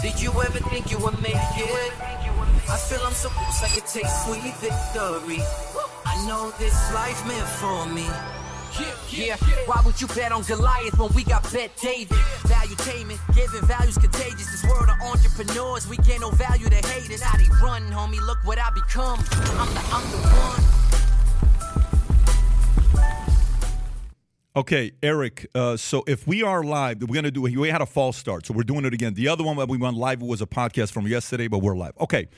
Did you ever think you would make it? I feel I'm so close, I could taste sweet victory. I know this life meant for me. Yeah, why would you bet on Goliath when we got Bet David? Valuetainment, giving values contagious. This world of entrepreneurs, we get no value to haters. How they run, homie, look what I become. I'm the, I'm the one. Okay, Eric. Uh, so if we are live, we're gonna do. We had a false start, so we're doing it again. The other one that we went live was a podcast from yesterday, but we're live. Okay,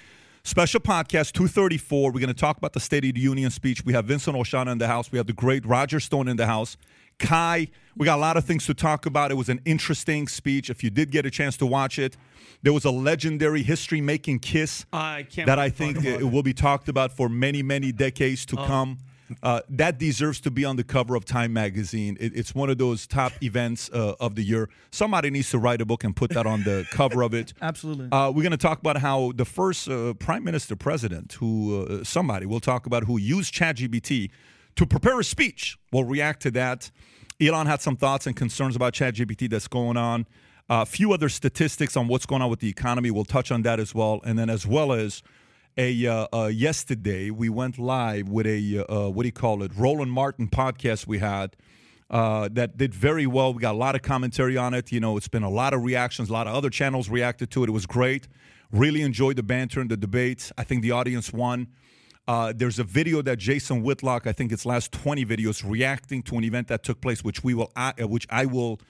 special podcast two thirty four. We're gonna talk about the State of the Union speech. We have Vincent Oshana in the house. We have the great Roger Stone in the house. Kai, we got a lot of things to talk about. It was an interesting speech. If you did get a chance to watch it, there was a legendary history-making kiss I can't that I think it it. will be talked about for many, many decades Oh. to come. Uh, that deserves to be on the cover of Time magazine. It, it's one of those top events uh, of the year. Somebody needs to write a book and put that on the cover of it. Absolutely. Uh, we're going to talk about how the first uh, prime minister president, who uh, somebody will talk about, who used ChatGPT to prepare a speech. We'll react to that. Elon had some thoughts and concerns about ChatGPT that's going on. A few other statistics on what's going on with the economy. We'll touch on that as well, and then as well as a uh, uh, yesterday we went live with a uh, what do you call it? Roland martin podcast we had uh, that did very well. We got a lot of commentary on it. You know it's been a lot of reactions. A lot of other channels reacted to it. It was great. Really enjoyed the banter and the debates. I think the audience won. Uh, there's a video that Jason Whitlock, I think it's last 20 videos, reacting to an event that took place, which we will, uh, which I will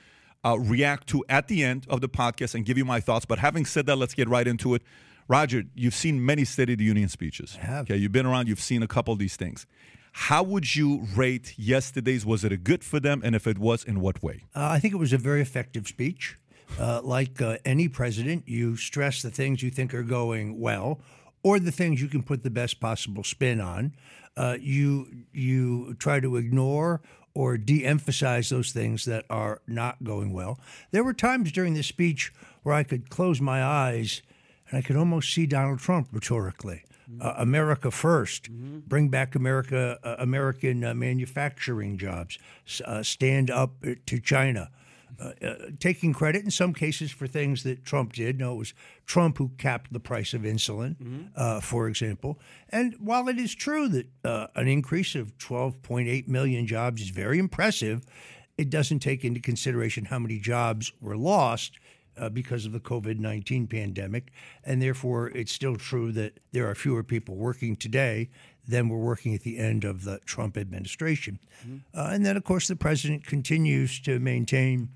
uh, react to at the end of the podcast and give you my thoughts. But having said that, let's get right into it. Roger, you've seen many State of the Union speeches. I have. Okay, you've been around. You've seen a couple of these things. How would you rate yesterday's? Was it a good for them? And if it was, in what way? Uh, I think it was a very effective speech. Uh, like uh, any president, you stress the things you think are going well, or the things you can put the best possible spin on. Uh, you you try to ignore or de-emphasize those things that are not going well. There were times during this speech where I could close my eyes I could almost see Donald Trump rhetorically. Uh, America 1st bring back America, uh, American uh, manufacturing jobs, s- uh, stand up uh, to China, uh, uh, taking credit in some cases for things that Trump did. No, it was Trump who capped the price of insulin, uh, for example. And while it is true that uh, an increase of 12.8 million jobs is very impressive, it doesn't take into consideration how many jobs were lost uh, because of the COVID 19 pandemic. And therefore, it's still true that there are fewer people working today than were working at the end of the Trump administration. Uh, and then, of course, the president continues to maintain.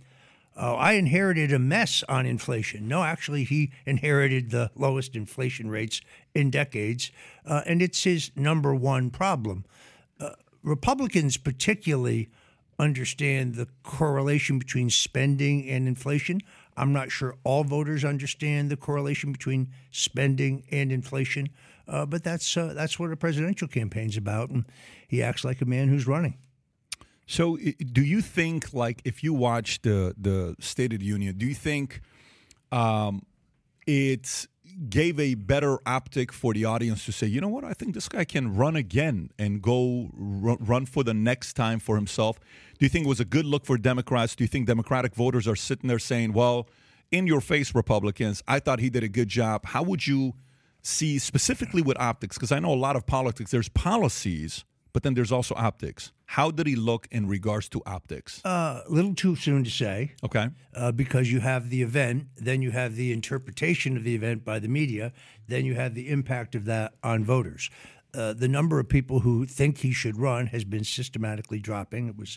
Oh, I inherited a mess on inflation. No, actually, he inherited the lowest inflation rates in decades, uh, and it's his number one problem. Uh, Republicans, particularly, understand the correlation between spending and inflation. I'm not sure all voters understand the correlation between spending and inflation, uh, but that's uh, that's what a presidential campaign's about, and he acts like a man who's running. So, do you think, like, if you watch the the State of the Union, do you think um, it gave a better optic for the audience to say, you know what, I think this guy can run again and go ru- run for the next time for himself? Do you think it was a good look for Democrats? Do you think Democratic voters are sitting there saying, well, in your face, Republicans, I thought he did a good job? How would you see specifically with optics? Because I know a lot of politics, there's policies, but then there's also optics. How did he look in regards to optics? Uh, a little too soon to say. okay. uh, because you have the event, then you have the interpretation of the event by the media, then you have the impact of that on voters. Uh, the number of people who think he should run has been systematically dropping. It was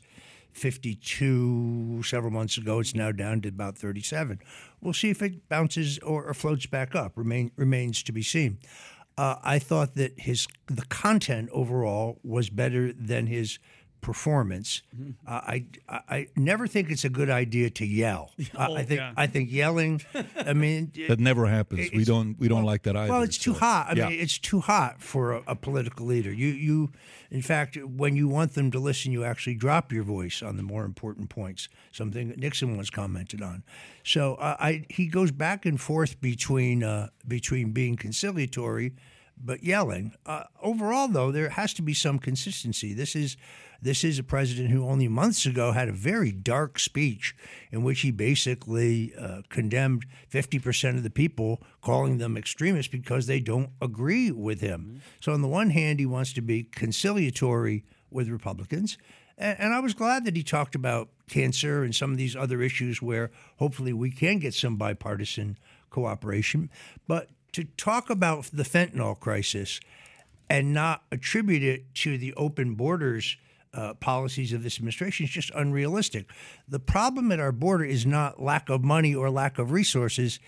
52 several months ago. It's now down to about 37. We'll see if it bounces or, or floats back up. Remain, remains to be seen. Uh, I thought that his the content overall was better than his performance. Uh, I, I I never think it's a good idea to yell. I- I think yeah. I think yelling. I mean, That never happens. we don't we don't like that either. well, it's too so- hot. I yeah. mean, it's too hot for a, a political leader. You, you, in fact, when you want them to listen, you actually drop your voice on the more important points. Something that Nixon once commented on. So uh, I, he goes back and forth between uh, between being conciliatory, but yelling. Uh, overall, though, there has to be some consistency. This is this is a president who only months ago had a very dark speech in which he basically uh, condemned 50% of the people, calling them extremists because they don't agree with him. Mm-hmm. So, on the one hand, he wants to be conciliatory with Republicans. And, and I was glad that he talked about cancer and some of these other issues where hopefully we can get some bipartisan cooperation. But to talk about the fentanyl crisis and not attribute it to the open borders uh, policies of this administration is just unrealistic. The problem at our border is not lack of money or lack of resources;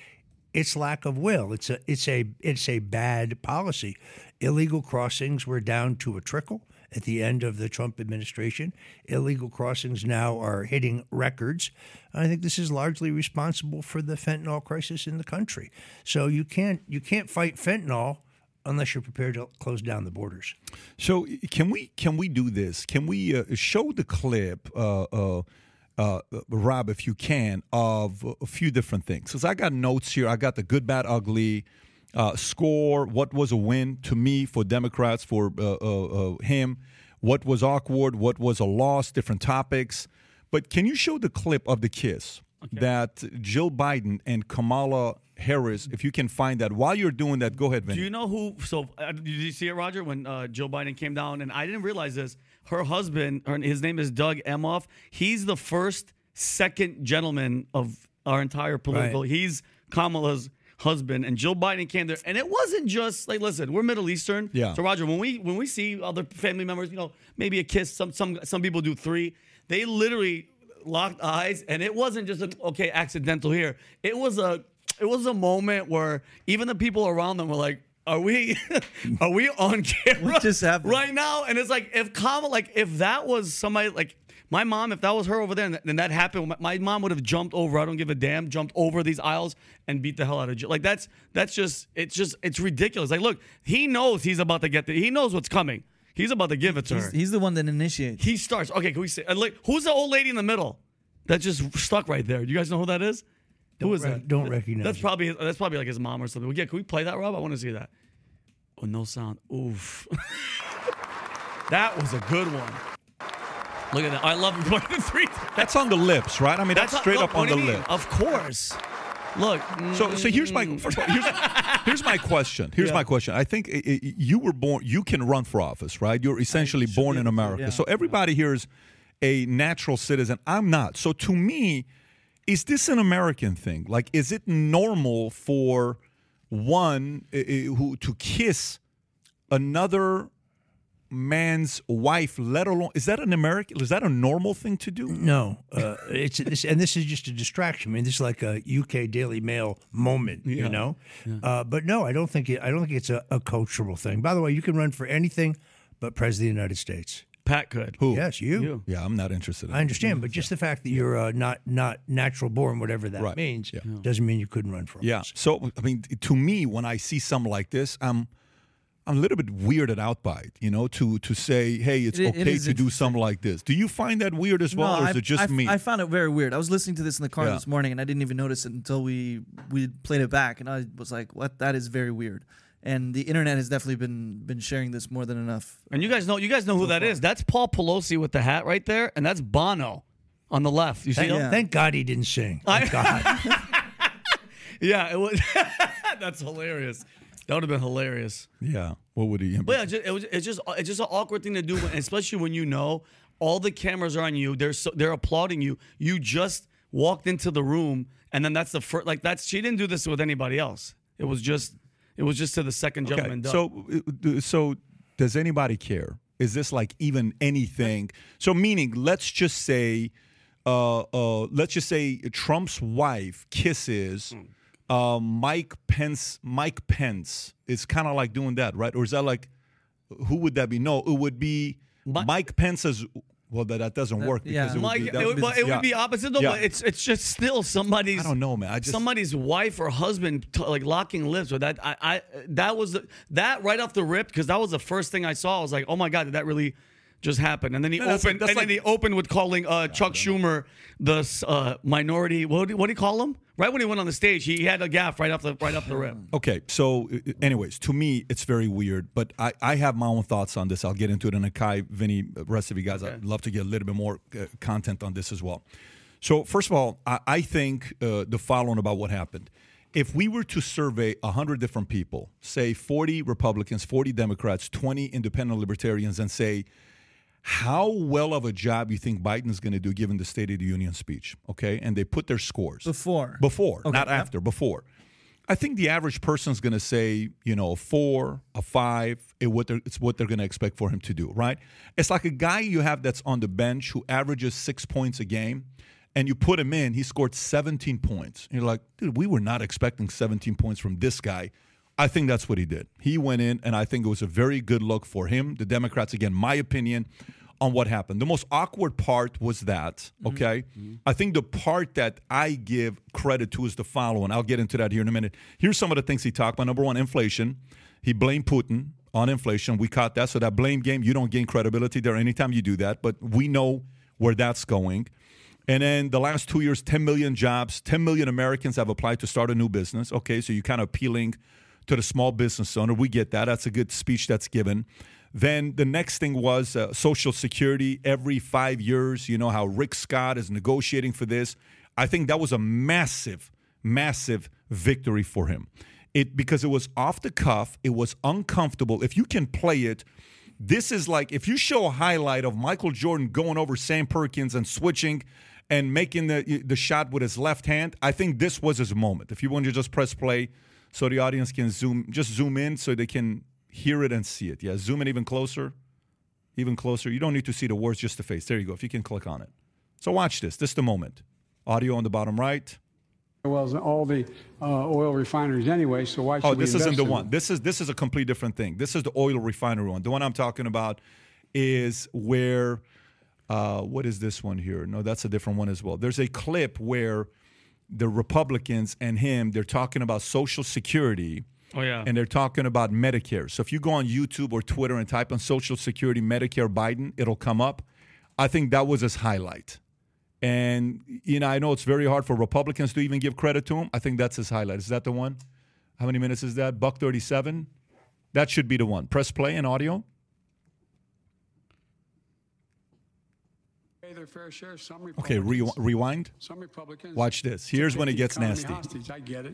it's lack of will. It's a it's a it's a bad policy. Illegal crossings were down to a trickle at the end of the Trump administration. Illegal crossings now are hitting records. I think this is largely responsible for the fentanyl crisis in the country. So you can't you can't fight fentanyl unless you're prepared to close down the borders. So can we can we do this? Can we uh, show the clip, uh, uh, uh Rob, if you can, of a few different things? Because I got notes here. I got the good, bad, ugly. Uh, score what was a win to me for Democrats for uh, him, what was awkward, what was a loss, different topics. But can you show the clip of the kiss okay. that Jill Biden and Kamala Harris, if you can find that. While you're doing that, go ahead, Vinny. Do you know who? So, uh, did you see it, Roger, when uh, Joe Biden came down? And I didn't realize this. Her husband, her, his name is Doug Emhoff. He's the first second gentleman of our entire political. Right. He's Kamala's husband, and Joe Biden came there, and it wasn't just like, listen, we're Middle Eastern. Yeah. So, Roger, when we when we see other family members, you know, maybe a kiss. Some some some people do three. They literally locked eyes, and it wasn't just an okay accidental here. It was a it was a moment where even the people around them were like, "Are we, are we on camera what just happened? right now?" And it's like if Kamala, like if that was somebody like my mom, if that was her over there and, and that happened, my, mom would have jumped over. I don't give a damn. Jumped over these aisles and beat the hell out of Jill. Like that's that's just it's just it's ridiculous. Like look, he knows he's about to get the, he knows what's coming. He's about to give it to he's, her. He's the one that initiates. He starts. Okay, can we say? Uh, like, who's the old lady in the middle that just stuck right there? Do you guys know who that is? Don't Who is re- that? Don't recognize. That's it. probably that's probably like his mom or something. Yeah, can we play that, Rob? I want to see that. Oh, no sound. Oof. that was a good one. Look at that. I love pointing three. That's on the lips, right? I mean, that's, straight look, up on the lip. Of course. Look. So, so here's my mm. first of all, here's, here's my question. Here's Yeah. my question. I think i- i- you were born. You can run for office, right? You're essentially born in America. yeah. So everybody here is a natural citizen. I'm not. So to me, is this an American thing? Like, is it normal for one uh, who to kiss another man's wife? Let alone is that an American? Is that a normal thing to do? No, uh, it's this, and this is just a distraction. I mean, this is like a UK Daily Mail moment, you know. Uh, but no, I don't think it, I don't think it's a, a cultural thing. By the way, you can run for anything but president of the United States. Pat could. Who? Yes, you. You. Yeah, I'm not interested. in I understand, but just the fact that you're uh, not not natural born, whatever that Right. means, Yeah. doesn't mean you couldn't run for office. Yeah. So I mean, to me, when I see something like this, I'm I'm a little bit weirded out by it. You know, to to say, hey, it's It- it okay is to do interesting. something like this. Do you find that weird as well, or is I, it just I, me? I found it very weird. I was listening to this in the car Yeah. this morning, and I didn't even notice it until we we played it back, and I was like, "What? That is very weird." And the internet has definitely been been sharing this more than enough. And you guys know you guys know uh, who that is. That's Paul Pelosi with the hat right there, and that's Bono on the left. You see Thank, him? Yeah. thank God he didn't sing. Thank God. Yeah, it was. that's hilarious. That would have been hilarious. yeah. What would he? But yeah, just, it was, it's just it's just an awkward thing to do, when, especially when you know all the cameras are on you. They're so, they're applauding you. You just walked into the room, and then that's the first. Like that's she didn't do this with anybody else. It was just it was just to the second Okay. gentleman. So uh, so does anybody care? Is this like even anything? So meaning, let's just say, uh, uh, let's just say Trump's wife kisses. Uh, Mike Pence. Mike Pence is kind of like doing that, right? Or is that like, who would that be? No, it would be Mi- Mike Pence's. Well, that, that doesn't work yeah. because it would Mike, be, it that would, but it yeah. would be opposite though. Yeah. But it's it's just still somebody's. I don't know, man. I just somebody's wife or husband t- like locking lips with that. I, I that was the, that right off the rip because that was the first thing I saw. I was like, oh my god, did that really, just happened, and then he No, opened, like- that's and then like- he opened with calling uh, Chuck Schumer the uh, minority. What do, what do you call him? Right when he went on the stage, he had a gaff right off the right off the rip. Okay, so uh, anyways, to me, it's very weird, but I, I have my own thoughts on this. I'll get into it in a Kai, Vinny, rest of you guys. I'd love to get a little bit more uh, content on this as well. So, first of all, I, I think uh, the following about what happened. If we were to survey 100 different people, say 40 Republicans, 40 Democrats, 20 independent libertarians, and say, how well of a job you think Biden's going to do given the State of the Union speech, okay? And they put their scores. Before. Before, Okay, not after, before. I think the average person's going to say, you know, a four, a five. It what they're, it's what they're going to expect for him to do, right? It's like a guy you have that's on the bench who averages six points a game, and you put him in, he scored 17 points. And you're like, dude, we were not expecting 17 points from this guy. I think that's what he did. He went in, and I think it was a very good look for him. The Democrats, again, my opinion on what happened. The most awkward part was that, mm-hmm. okay? Mm-hmm. I think the part that I give credit to is the following. I'll get into that here in a minute. Here's some of the things he talked about. Number one, inflation. He blamed Putin on inflation. We caught that. So that blame game, you don't gain credibility there anytime you do that, but we know where that's going. And then the last two years, 10 million jobs, 10 million Americans have applied to start a new business. Okay, so you're kind of appealing to the small business owner. We get that. That's a good speech that's given. Then the next thing was uh, Social Security every five years. You know how Rick Scott is negotiating for this. I think that was a massive, massive victory for him. It because it was off the cuff, it was uncomfortable. If you can play it, this is like if you show a highlight of Michael Jordan going over Sam Perkins and switching and making the the shot with his left hand. I think this was his moment. If you want to just press play, so the audience can zoom, just zoom in so they can hear it and see it. Yeah, zoom in even closer, even closer. You don't need to see the words, just the face. There you go. If you can click on it. So watch this. This is the moment. Audio on the bottom right. well as all the uh, oil refineries anyway. So why should Oh, we this isn't the one. This is this is a complete different thing. This is the oil refinery one. The one I'm talking about is where uh, what is this one here? No, that's a different one as well. There's a clip where the Republicans and him they're talking about Social Security. Oh yeah. And they're talking about Medicare. So if you go on YouTube or Twitter and type on Social Security Medicare Biden, it'll come up. I think that was his highlight. And you know, I know it's very hard for Republicans to even give credit to him. I think that's his highlight. Is that the one? How many minutes is that? Buck thirty-seven. That should be the one. Press play and audio. Their fair share. Some Okay, re- Republicans, rewind. some Republicans. Watch this. Here's when it gets nasty. Hostage. I get it,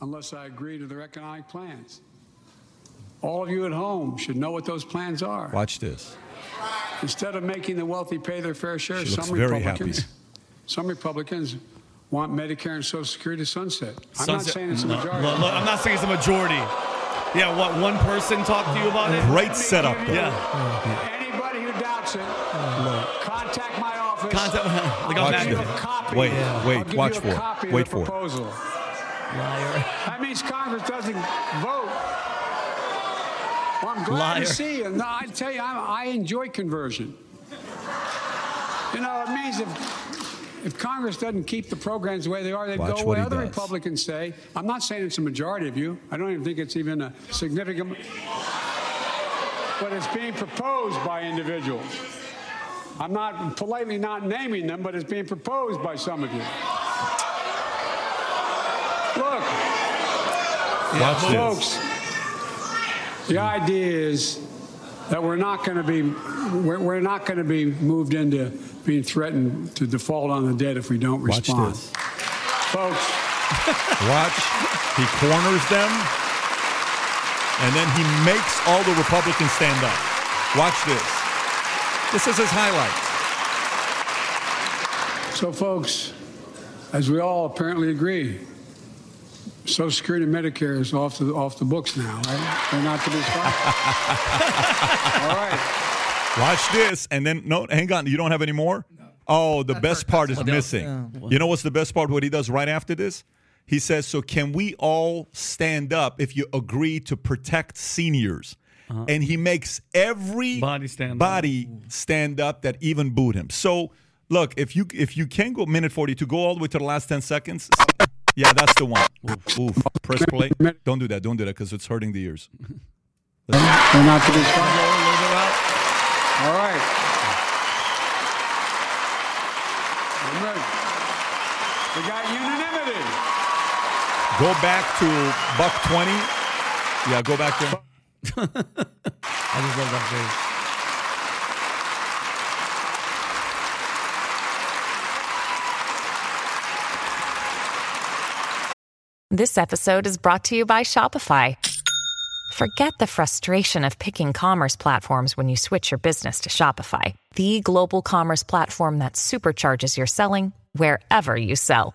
unless I agree to their economic plans. All of you at home should know what those plans are. Watch this. Instead of making the wealthy pay their fair share, She looks some very Republicans, happy. some Republicans want Medicare and Social Security to sunset. I'm not saying it's a No, majority. no, look, I'm not saying it's a majority. Yeah, what one person talked to you about it? Great setup. Though. Yeah. Anybody who doubts contact my office. Contact- like I'll on give you a copy. Wait, I'll wait, watch for it. Wait the for it. proposal. That means Congress doesn't vote. Well, I'm glad Liar. to see you. No, I tell you, I'm, I enjoy conversion. You know, it means if if Congress doesn't keep the programs the way they are, they'd Watch go what away. Other does. Republicans say. I'm not saying it's a majority of you. I don't even think it's even a significant. But it's being proposed by individuals. I'm not politely not naming them, but it's being proposed by some of you. Look, Watch this. folks, the idea is that we're not going to be we're, we're not going to be moved into being threatened to default on the debt if we don't Watch respond. this. Folks, Watch. He corners them, and then he makes all the Republicans stand up. Watch this. This is his highlight. so folks, as we all apparently agree, Social Security and Medicare is off the off the books now, right? They're not to be funded. all right. Watch this, and then no, hang on. You don't have any more. Oh, the best part is missing. You know what's the best part? What he does right after this? He says, "So can we all stand up if you agree to protect seniors?" Uh-huh. And he makes every Body stand up. body stand up that even booed him. So look, if you if you can go minute 42, go all the way to the last ten seconds, yeah, that's the one. Oof, oof. Press play. Don't do that. Don't do that because it's hurting the ears. They're not to be. All right. We got unanimity. Go back to buck twenty. Yeah, go back there. I just love that phrase. This episode is brought to you by Shopify. Forget the frustration of picking commerce platforms when you switch your business to Shopify, the global commerce platform that supercharges your selling wherever you sell.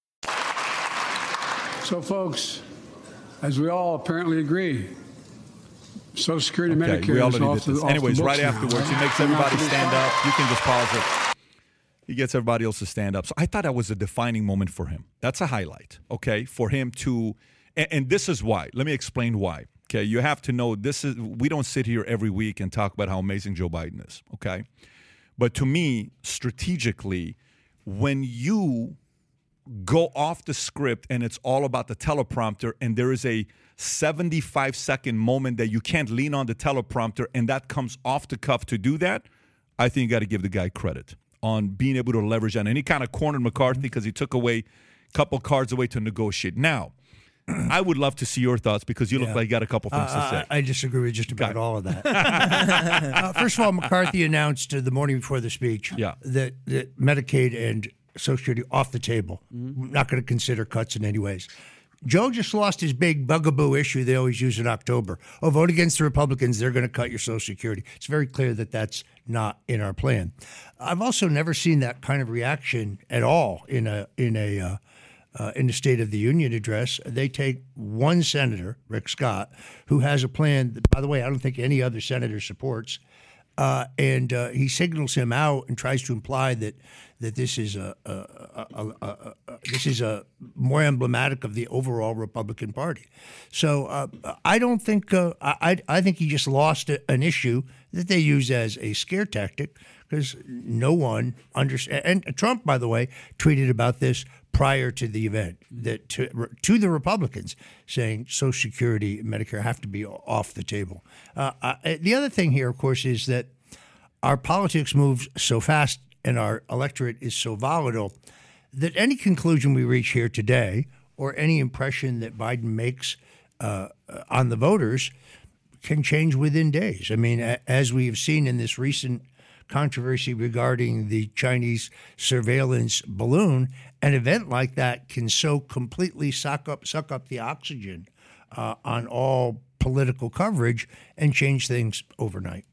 So, folks, as we all apparently agree, Social Security Okay, Medicare we off the, Anyways, right now, afterwards, he makes everybody stand up. You can just pause it. He gets everybody else to stand up. So I thought that was a defining moment for him. That's a highlight, okay, for him to, and, and this is why. Let me explain why. Okay, you have to know this is. We don't sit here every week and talk about how amazing Joe Biden is. Okay, but to me, strategically, when you go off the script and it's all about the teleprompter and there is a 75 second moment that you can't lean on the teleprompter and that comes off the cuff to do that i think you got to give the guy credit on being able to leverage that and he kind of cornered mccarthy because he took away a couple cards away to negotiate now i would love to see your thoughts because you look Yeah. like you got a couple things to Uh, say I, disagree with just about all of that. uh, first of all, McCarthy announced uh, the morning before the speech Yeah. that, that Medicaid and Social Security off the table. Mm-hmm. We're not going to consider cuts in any ways. Joe just lost his big bugaboo issue they always use in October. Oh, vote against the Republicans, they're going to cut your Social Security. It's very clear that that's not in our plan. I've also never seen that kind of reaction at all in a in a uh, uh, in the State of the Union address. They take one senator, Rick Scott, who has a plan. That, by the way, I don't think any other senator supports, uh, and uh, he signals him out and tries to imply that that this is a, a, a, a, this is a more emblematic of the overall Republican Party. So uh, I don't think uh, I I think he just lost an issue that they use as a scare tactic because no one understands. And Trump, by the way, tweeted about this prior to the event that to, to the Republicans, saying Social Security and Medicare have to be off the table. Uh, I, the other thing here, of course, is that our politics moves so fast and our electorate is so volatile that any conclusion we reach here today or any impression that Biden makes uh, on the voters can change within days. I mean, as we have seen in this recent controversy regarding the Chinese surveillance balloon, an event like that can so completely suck up suck up the oxygen uh, on all political coverage and change things overnight.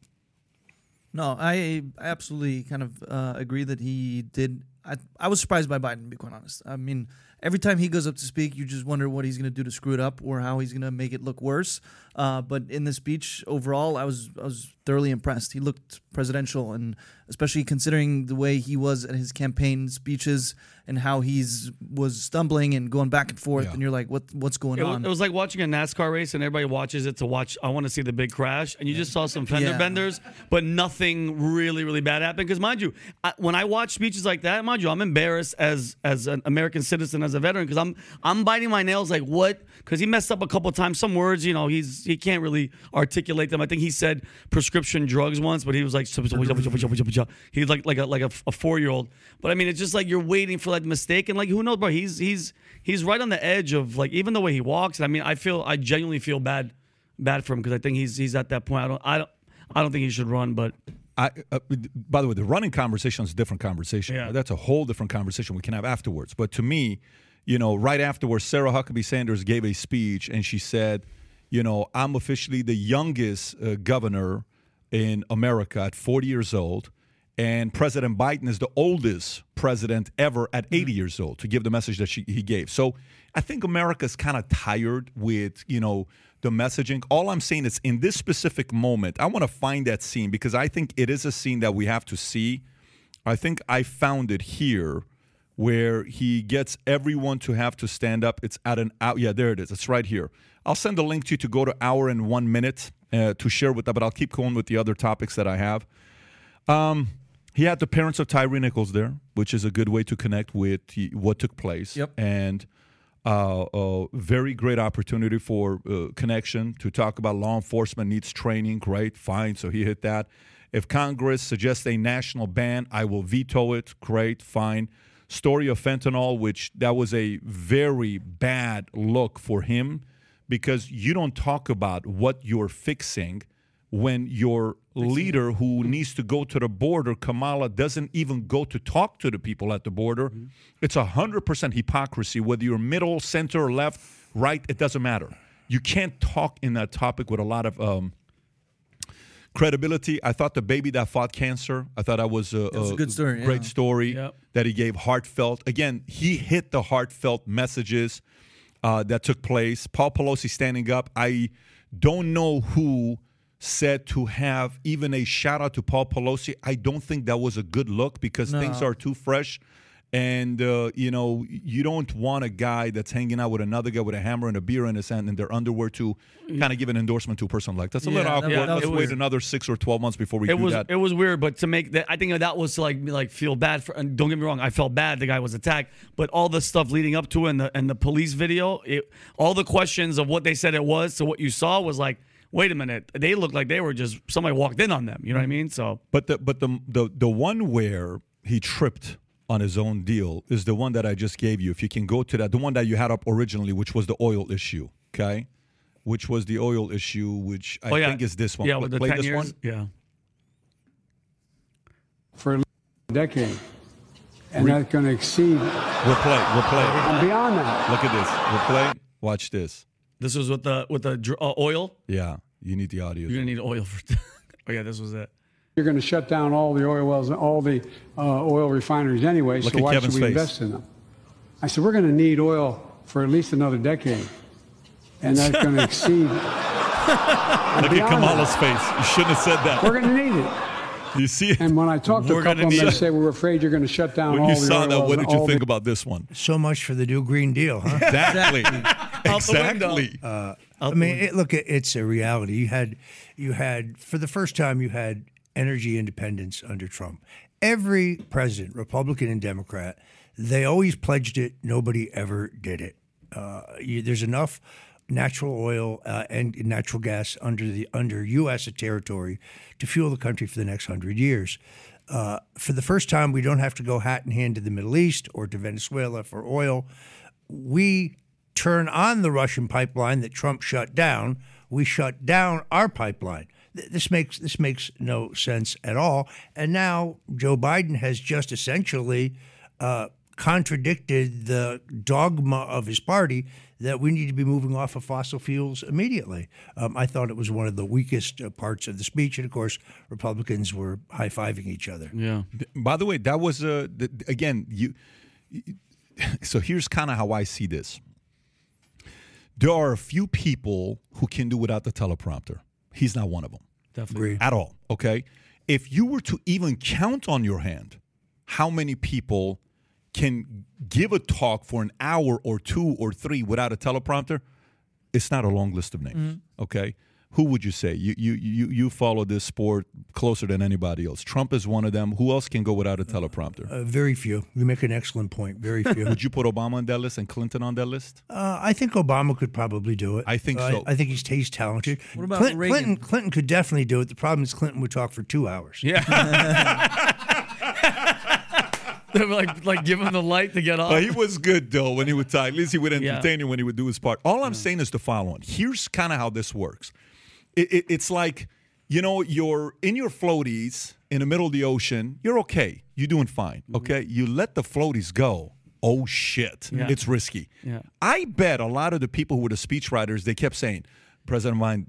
No, I absolutely kind of uh, agree that he did. I, I was surprised by Biden, to be quite honest. I mean, every time he goes up to speak, you just wonder what he's going to do to screw it up or how he's going to make it look worse. Uh, but in the speech overall, I was I was thoroughly impressed. He looked presidential, and especially considering the way he was at his campaign speeches and how he's was stumbling and going back and forth, Yeah. and you're like, what what's going It was, on? it was like watching a NASCAR race, and everybody watches it to watch. I want to see the big crash, and you just saw some fender Yeah. benders, but nothing really, really bad happened. Because mind you, I, when I watch speeches like that, mind you, I'm embarrassed as as an American citizen, as a veteran, because I'm I'm biting my nails like what? Because he messed up a couple times. Some words, you know, he's he can't really articulate them. I think he said prescription drugs once, but he was like he's like like a like a, a four year old. But I mean, it's just like you're waiting for that mistake, and like who knows, bro? He's he's he's right on the edge of like even the way he walks. And I mean, I feel I genuinely feel bad bad for him because I think he's he's at that point. I don't I don't I don't think he should run, but I, uh, by the way, the running conversation is a different conversation. Yeah. That's a whole different conversation we can have afterwards. But to me, you know, right afterwards, Sarah Huckabee Sanders gave a speech and she said, you know, I'm officially the youngest uh, governor in America at 40 years old, and President Biden is the oldest president ever at 80 years old to give the message that she, he gave. So I think America's kind of tired with, you know, the messaging. All I'm saying is in this specific moment, I want to find that scene because I think it is a scene that we have to see. I think I found it here where he gets everyone to have to stand up. It's at an out. Yeah, there it is. It's right here. I'll send a link to you to go to hour and one minute uh, to share with that, but I'll keep going with the other topics that I have. Um, he had the parents of Tyree Nichols there, which is a good way to connect with what took place. Yep. And uh, a very great opportunity for uh, connection to talk about law enforcement needs training. Great, fine. So he hit that. If Congress suggests a national ban, I will veto it. Great, fine. Story of fentanyl, which that was a very bad look for him because you don't talk about what you're fixing when your leader who needs to go to the border, Kamala, doesn't even go to talk to the people at the border. It's a hundred percent hypocrisy, whether you're middle, center, left, right, it doesn't matter. You can't talk in that topic with a lot of um, credibility. I thought the baby that fought cancer, I thought that was a, was a good story, great yeah. story Yep. that he gave heartfelt. Again, he hit the heartfelt messages uh, that took place. Paul Pelosi standing up. I don't know who said to have even a shout out to Paul Pelosi. I don't think that was a good look because things are too fresh. And uh, you know, you don't want a guy that's hanging out with another guy with a hammer and a beer in his hand and their underwear to kind of give an endorsement to a person like. That's a Yeah, little awkward. that Let's wait weird. another six or twelve months before we It do was that. it was weird, but to make that, I think that was to like like feel bad for. And don't get me wrong, I felt bad. The guy was attacked, but all the stuff leading up to it and the and the police video, it, all the questions of what they said it was to what you saw was like, wait a minute, they looked like they were just somebody walked in on them. You know what I mean? So But the but the the the one where he tripped on his own deal is the one that I just gave you. If you can go to that, the one that you had up originally, which was the oil issue, okay, which was the oil issue, which I oh yeah, think is this one. Yeah, Play- with the play ten this years. one. Yeah. for a decade. And that's going to exceed Replay, replay. and beyond that. Look at this. Replay. Watch this. This was with the with the uh, oil. Yeah, you need the audio. You're gonna need oil for. oh yeah, this was it. You're going to shut down all the oil wells and all the uh, oil refineries anyway, Look so why Kevin's should we face. invest in them? I said, we're going to need oil for at least another decade. And that's going to exceed. Look at beyond Kamala's face. You shouldn't have said that. We're going to need it. You see it? And when I talked to We're a couple of them, they it. say, we're afraid you're going to shut down When all you the saw oil that, what did you think the- about this one? So much for the new Green Deal, huh? Exactly. Out the window. exactly. I mean, it, look, it, it's a reality. You had, you had for the first time, you had energy independence under Trump. Every president, Republican and Democrat, they always pledged it. Nobody ever did it. Uh, you, there's enough natural oil uh, and natural gas under the under U.S. territory to fuel the country for the next hundred years. Uh, for the first time, we don't have to go hat in hand to the Middle East or to Venezuela for oil we turn on the Russian pipeline that Trump shut down. We shut down our pipeline. Th- This makes this makes no sense at all. And now Joe Biden has just essentially uh, contradicted the dogma of his party that we need to be moving off of fossil fuels immediately. Um, I thought it was one of the weakest uh, parts of the speech, and of course, Republicans were high fiving each other. Yeah. By the way, that was uh, th- again you. So here's kind of how I see this. There are a few people who can do without the teleprompter. He's not one of them Definitely. at all. Okay, if you were to even count on your hand, how many people can give a talk for an hour or two or three without a teleprompter? It's not a long list of names. Mm-hmm. Okay. Who would you say? You, you you you follow this sport closer than anybody else. Trump is one of them. Who else can go without a teleprompter? Uh, very few. You make an excellent point. Very few. Would you put Obama on that list and Clinton on that list? Uh, I think Obama could probably do it. I think Uh, so. I, think he's he's talented. What about Clin- Reagan? Clinton? Clinton could definitely do it. The problem is Clinton would talk for two hours. Yeah. They were like like give him the light to get off. Uh, he was good though when he would talk. At least he would Yeah. entertain you when he would do his part. All I'm saying is the following. Here's kind of how this works. It, it, it's like you know you're in your floaties in the middle of the ocean. You're okay. You're doing fine. Mm-hmm. Okay. You let the floaties go. Oh shit! Yeah. It's risky. Yeah. I bet a lot of the people who were the speechwriters they kept saying, President Biden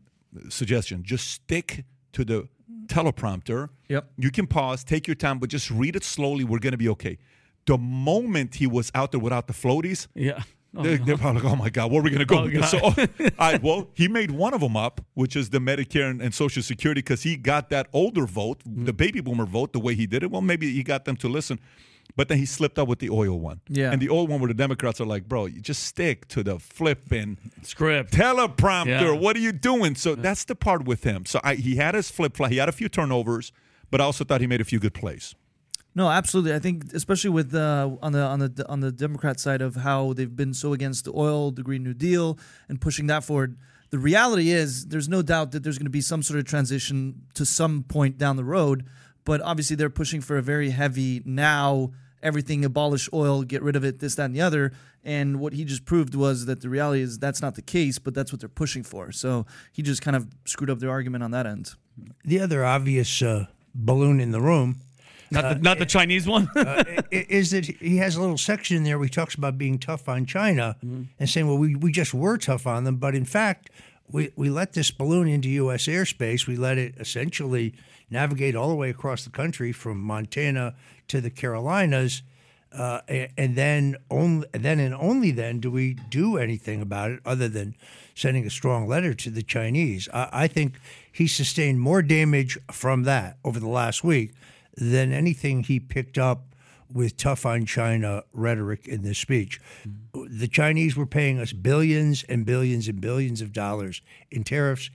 suggestion, just stick to the teleprompter. Yep. You can pause, take your time, but just read it slowly. We're going to be okay. The moment he was out there without the floaties, Yeah. Oh, they're, they're probably like, oh my God, where are we going to go Oh. So, all right, well, he made one of them up, which is the Medicare and, and Social Security, because he got that older vote, Mm. the baby boomer vote, the way he did it. Well, maybe he got them to listen. But then he slipped up with the oil one. Yeah. And the oil one where the Democrats are like, bro, you just stick to the flipping Script. teleprompter. Yeah. What are you doing? So that's the part with him. So I, he had his flip flop. He had a few turnovers, but I also thought he made a few good plays. No, absolutely. I think especially with uh, on the on the on the Democrat side of how they've been so against the oil, the Green New Deal, and pushing that forward. The reality is, there's no doubt that there's going to be some sort of transition to some point down the road. But obviously, they're pushing for a very heavy now. Everything abolish oil, get rid of it, this, that, and the other. And what he just proved was that the reality is that's not the case, but that's what they're pushing for. So he just kind of screwed up their argument on that end. The other obvious uh, balloon in the room Not the, not the uh, Chinese one. Uh, i- is that he has a little section in there where he talks about being tough on China mm-hmm. and saying, well, we, we just were tough on them. But in fact, we, we let this balloon into U.S. airspace. We let it essentially navigate all the way across the country from Montana to the Carolinas. Uh, and then only then and only then do we do anything about it other than sending a strong letter to the Chinese. I, I think he sustained more damage from that over the last week than anything he picked up with tough on China rhetoric in this speech. The Chinese were paying us billions and billions and billions of dollars in tariffs.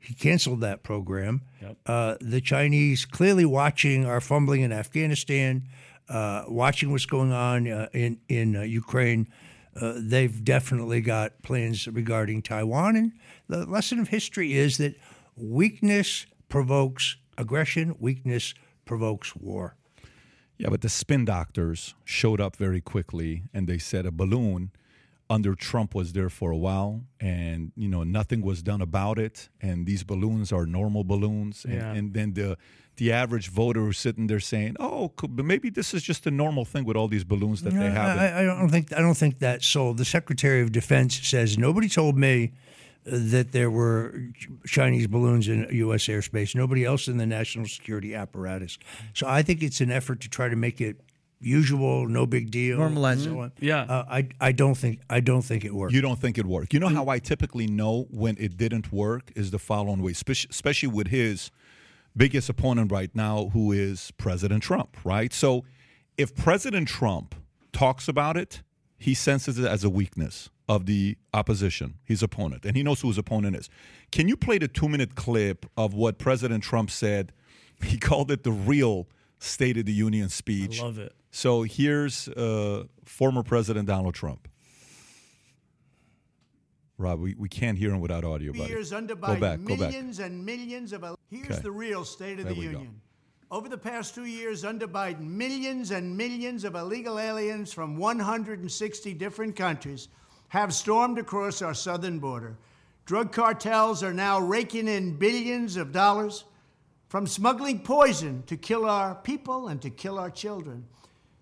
He canceled that program. Uh, the Chinese clearly watching our fumbling in Afghanistan, uh, watching what's going on uh, in in uh, Ukraine. Uh, they've definitely got plans regarding Taiwan. And the lesson of history is that weakness provokes aggression. Weakness provokes war. Yeah, but the spin doctors showed up very quickly and they said a balloon under Trump was there for a while and you know nothing was done about it and these balloons are normal balloons and, Yeah. and then the the average voter was sitting there saying oh could, but maybe this is just a normal thing with all these balloons that they have I, I don't think I don't think that's so The Secretary of Defense says nobody told me that there were Chinese balloons in U.S. airspace. Nobody else in the national security apparatus. So I think it's an effort to try to make it usual, no big deal, Normalize and so it. Yeah. Uh, I I don't think I don't think it worked. You don't think it worked. You know how I typically know when it didn't work is the following way, especially with his biggest opponent right now, who is President Trump, right? So if President Trump talks about it, he senses it as a weakness of the opposition, his opponent, and he knows who his opponent is. Can you play the two minute clip of what President Trump said? He called it the real State of the Union speech. I love it. So here's uh, former President Donald Trump. Rob, we, we can't hear him without audio, buddy. years under go Biden, back, go back. and millions of. Here's Okay. the real state of There the we go. union. Over the past two years under Biden, millions and millions of illegal aliens from 160 different countries have stormed across our southern border. Drug cartels are now raking in billions of dollars from smuggling poison to kill our people and to kill our children.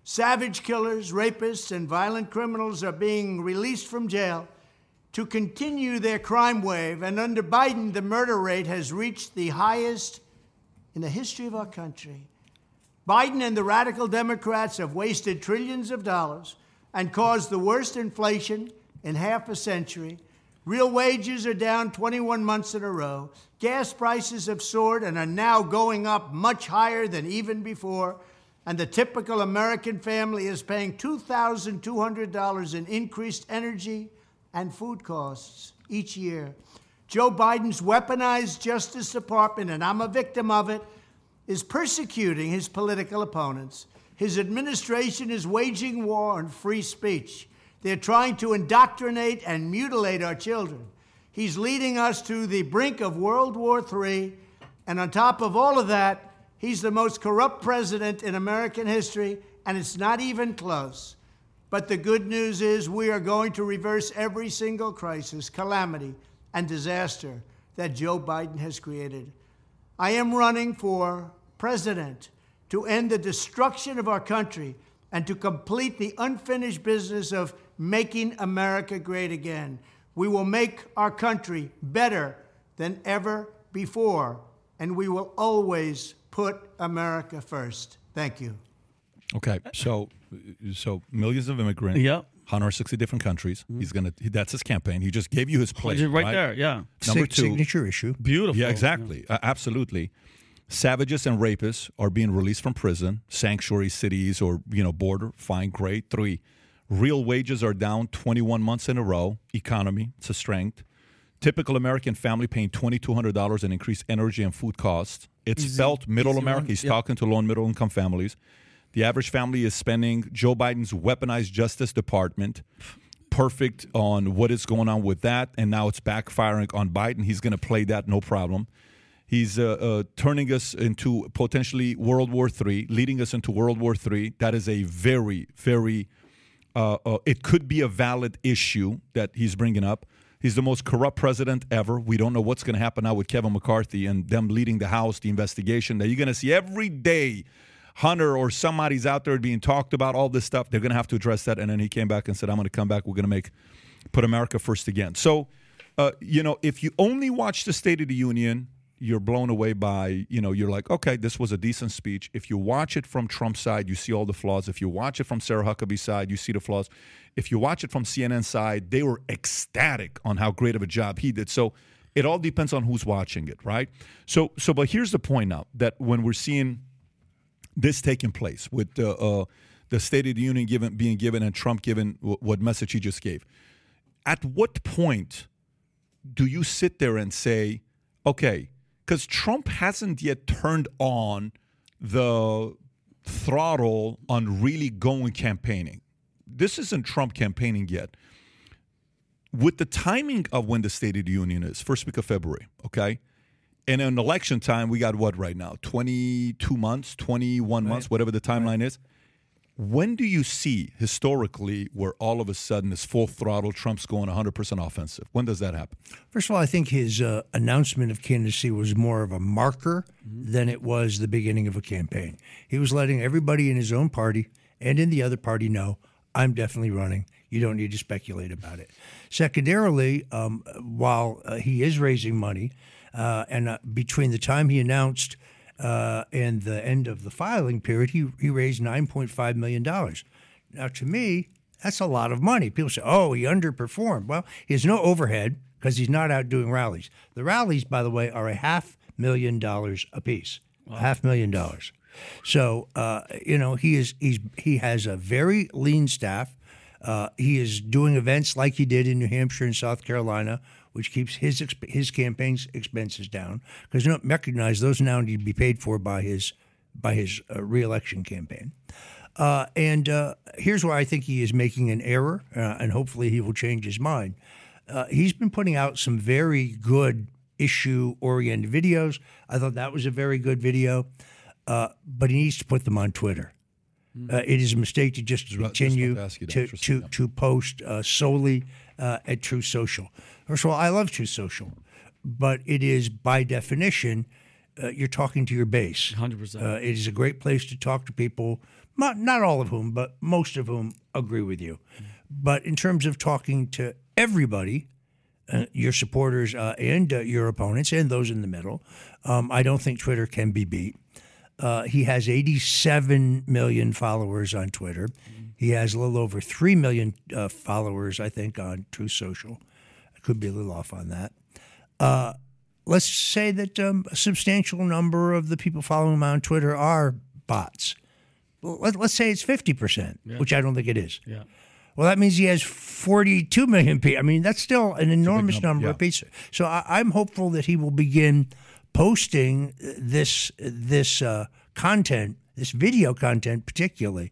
Savage killers, rapists, and violent criminals are being released from jail to continue their crime wave. And under Biden, the murder rate has reached the highest in the history of our country. Biden and the radical Democrats have wasted trillions of dollars and caused the worst inflation in half a century. Real wages are down 21 months in a row. Gas prices have soared and are now going up much higher than even before. And the typical American family is paying $2,200 in increased energy and food costs each year. Joe Biden's weaponized Justice Department, and I'm a victim of it, is persecuting his political opponents. His administration is waging war on free speech. They're trying to indoctrinate and mutilate our children. He's leading us to the brink of World War III. And on top of all of that, he's the most corrupt president in American history, and it's not even close. But the good news is we are going to reverse every single crisis, calamity, and disaster that Joe Biden has created. I am running for president to end the destruction of our country and to complete the unfinished business of making America great again. We will make our country better than ever before. and we will always put America first. Thank you. Okay, so so millions of immigrants. Yep. 160 different countries. He's gonna. That's his campaign. He just gave you his play. right, there, yeah. Number Sig- two, signature issue. Beautiful. Yeah, exactly. Uh, absolutely. Savages and rapists are being released from prison, sanctuary cities, or you know, border. Fine, great. Three, real wages are down 21 months in a row. Economy, it's a strength. Typical American family paying $2,200 in increased energy and food costs. It's felt middle America. one. He's Yep. talking to low and middle income families. The average family is spending Joe Biden's weaponized Justice Department perfect on what is going on with that, and now it's backfiring on Biden. He's going to play that no problem. He's uh, uh, turning us into potentially World War III, leading us into World War III. That is a very, very, uh, uh, it could be a valid issue that he's bringing up. He's the most corrupt president ever. We don't know what's going to happen now with Kevin McCarthy and them leading the House, the investigation. That you're going to see every day Hunter or somebody's out there being talked about, all this stuff. They're going to have to address that. And then he came back and said, I'm going to come back. We're going to make, put America first again. So, uh, you know, if you only watch the State of the Union, you're blown away by, you know, you're like, okay, this was a decent speech. If you watch it from Trump's side, you see all the flaws. If you watch it from Sarah Huckabee's side, you see the flaws. If you watch it from CNN side, they were ecstatic on how great of a job he did. So it all depends on who's watching it, right? So, so, but here's the point now that when we're seeing this taking place with the uh, the State of the Union given being given and Trump given w- what message he just gave. At what point do you sit there and say, okay, because Trump hasn't yet turned on the throttle on really going campaigning. This isn't Trump campaigning yet. With the timing of when the State of the Union is, first week of February, okay? And in election time, we got what right now? 22 months, 21 months, whatever the timeline is. When do you see historically where all of a sudden this full throttle Trump's going 100% offensive? When does that happen? First of all, I think his uh, announcement of candidacy was more of a marker than it was the beginning of a campaign. He was letting everybody in his own party and in the other party know, I'm definitely running. You don't need to speculate about it. Secondarily, um, while uh, he is raising money, uh, and uh, between the time he announced uh, and the end of the filing period, he, he raised $9.5 million. Now, to me, that's a lot of money. People say, oh, he underperformed. Well, he has no overhead because he's not out doing rallies. The rallies, by the way, are a half million dollars apiece. A half million dollars. So, uh, you know, he is he's he has a very lean staff. Uh, he is doing events like he did in New Hampshire and South Carolina, which keeps his exp- his campaign's expenses down because you don't recognize those now need to be paid for by his by his uh, reelection campaign. Uh, and uh, here's where I think he is making an error, uh, and hopefully he will change his mind. Uh, he's been putting out some very good issue oriented videos. I thought that was a very good video, uh, but he needs to put them on Twitter. Uh, it is a mistake to just about- just continue to ask you that. to, to, to post uh, solely uh, at Truth Social. First of all, I love Truth Social, but it is by definition, uh, you're talking to your base. 100%. Uh, it is a great place to talk to people, not, not all of whom, but most of whom agree with you. But in terms of talking to everybody, uh, your supporters uh, and uh, your opponents and those in the middle, um, I don't think Twitter can be beat. Uh, he has 87 million followers on Twitter. He has a little over 3 million uh, followers, I think, on Truth Social. I could be a little off on that. Uh, let's say that um, a substantial number of the people following him on Twitter are bots. Well, let, let's say it's 50%, which I don't think it is. Yeah. Well, that means he has 42 million people. I mean, that's still an enormous number, number yeah. of people. So I, I'm hopeful that he will begin posting this this uh, content, this video content, particularly.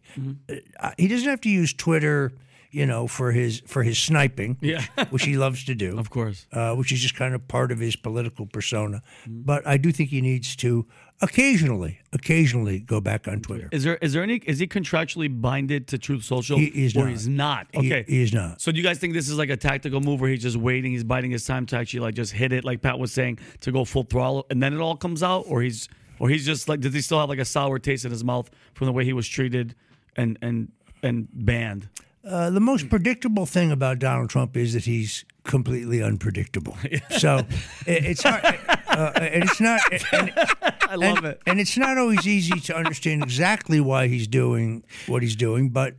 Uh, he doesn't have to use Twitter, you know, for his for his sniping, Yeah. which he loves to do, Of course. uh, which is just kind of part of his political persona. But I do think he needs to occasionally, occasionally go back on Twitter. Is there is there any is he contractually binded to Truth Social He is or not. he's not? He- Okay. he is not. So do you guys think this is like a tactical move where he's just waiting, he's biding his time to actually like just hit it like Pat was saying to go full throttle and then it all comes out or he's or he's just like does he still have like a sour taste in his mouth from the way he was treated and and and banned? Uh, the most predictable thing about Donald Trump is that he's completely unpredictable. So it, it's hard. uh, and it's not. And, I love and, it. And it's not always easy to understand exactly why he's doing what he's doing, but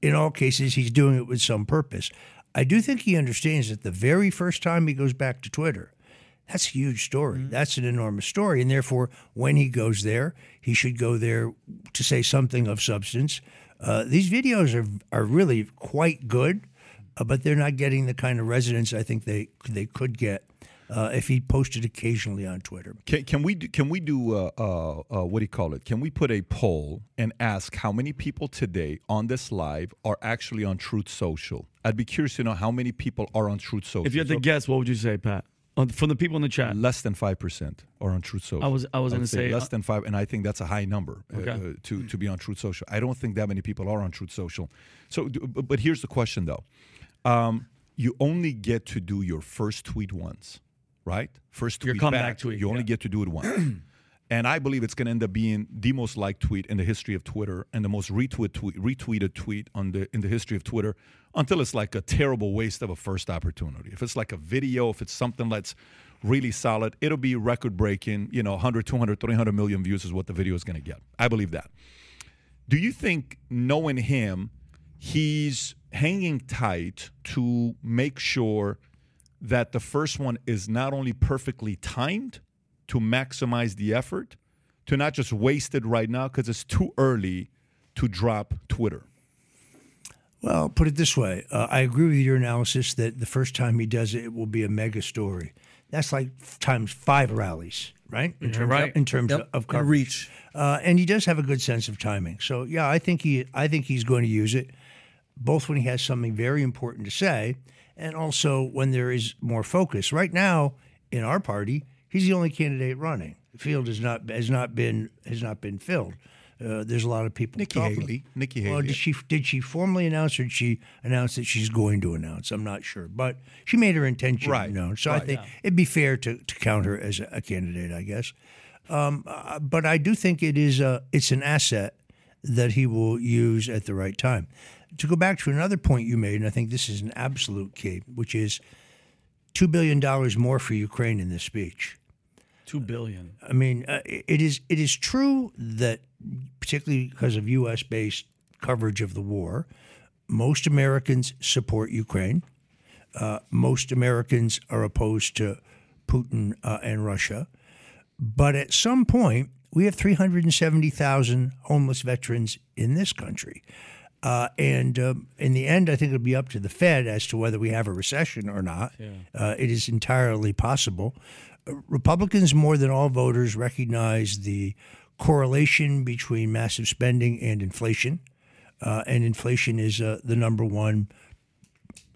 in all cases, he's doing it with some purpose. I do think he understands that the very first time he goes back to Twitter, that's a huge story. Mm-hmm. That's an enormous story. And therefore, when he goes there, he should go there to say something of substance. Uh, these videos are, are really quite good, uh, but they're not getting the kind of resonance I think they, they could get uh, if he posted occasionally on Twitter. Can, can we do, can we do uh, uh, uh, what do you call it? Can we put a poll and ask how many people today on this live are actually on Truth Social? I'd be curious to know how many people are on Truth Social. If you had to So guess, what would you say, Pat? From the people in the chat. less than five percent are on Truth Social. I was- I was gonna say, less uh, than five, and I think that's a high number uh, Okay. uh, to to be on Truth Social. I don't think that many people are on Truth Social. So, but here's the question though: um, you only get to do your first tweet once, right? First Your tweet comeback back, tweet, You only yeah. get to do it once. And I believe it's going to end up being the most liked tweet in the history of Twitter and the most retweet tweet, retweeted tweet on the in the history of Twitter until it's like a terrible waste of a first opportunity. If it's like a video, if it's something that's really solid, it'll be record breaking, you know, 100, 200, 300 million views is what the video is going to get. I believe that. Do you think knowing him, he's hanging tight to make sure that the first one is not only perfectly timed to maximize the effort, to not just waste it right now because it's too early to drop Twitter? Well, put it this way. Uh, I agree with your analysis that the first time he does it, it will be a mega story. That's like times five rallies, right? In terms right. Of, in terms Yep. of, of And reach. Uh, and he does have a good sense of timing. So yeah, I think he, I think he's going to use it, both when he has something very important to say, and also when there is more focus. Right now, in our party, he's the only candidate running. The field has not has not been has not been filled. Uh, there's a lot of people. Nikki talking. Haley. Nikki Well, did she did she formally announce or did she announce that she's going to announce? I'm not sure, but she made her intention Right, known. So I right, think it'd be fair to, to count her as a, a candidate, I guess. Um, uh, but I do think it is a it's an asset that he will use at the right time. To go back to another point you made, and I think this is an absolute key, which is two billion dollars more for Ukraine in this speech. Two billion. I mean, uh, it is it is true that particularly because of U.S. based coverage of the war, most Americans support Ukraine. Uh, most Americans are opposed to Putin uh, and Russia. But at some point, we have 370,000 homeless veterans in this country. Uh, and um, in the end, I think it'll be up to the Fed as to whether we have a recession or not. Uh, it is entirely possible. Republicans, more than all voters, recognize the correlation between massive spending and inflation. Uh, and inflation is uh, the number one,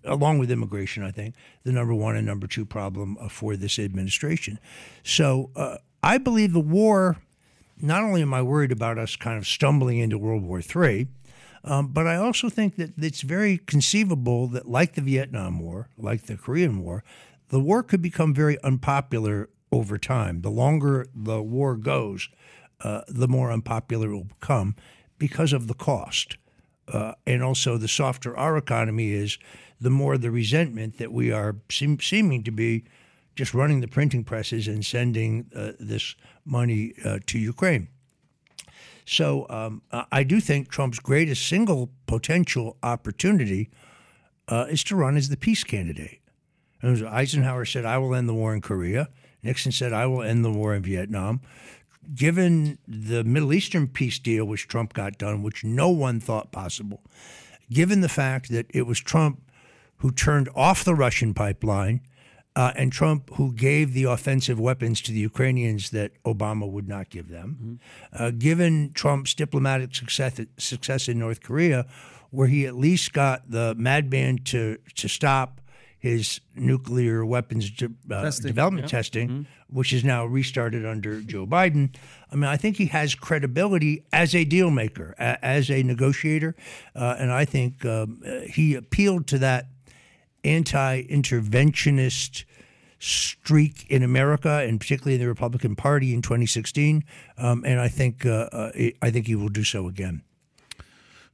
along with immigration, I think, the number one and number two problem uh, for this administration. So uh, I believe the war, not only am I worried about us kind of stumbling into World War III, um, but I also think that it's very conceivable that, like the Vietnam War, like the Korean War, the war could become very unpopular over time. The longer the war goes, uh, the more unpopular it will become because of the cost. Uh, and also, the softer our economy is, the more the resentment that we are seem, seeming to be just running the printing presses and sending uh, this money uh, to Ukraine. So um, I- do think Trump's greatest single potential opportunity uh, is to run as the peace candidate. And Eisenhower said, I will end the war in Korea. Nixon said, I will end the war in Vietnam. Given the Middle Eastern peace deal, which Trump got done, which no one thought possible, given the fact that it was Trump who turned off the Russian pipeline uh, and Trump who gave the offensive weapons to the Ukrainians that Obama would not give them, uh, given Trump's diplomatic success, success in North Korea, where he at least got the madman to, to stop his nuclear weapons de- uh, Testing, development testing, which is now restarted under Joe Biden. I mean, I think he has credibility as a deal maker, a- as a negotiator, uh, and I think um, uh, he appealed to that anti-interventionist streak in America, and particularly in the Republican Party in 2016. Um, and I think uh, uh, I think he will do so again.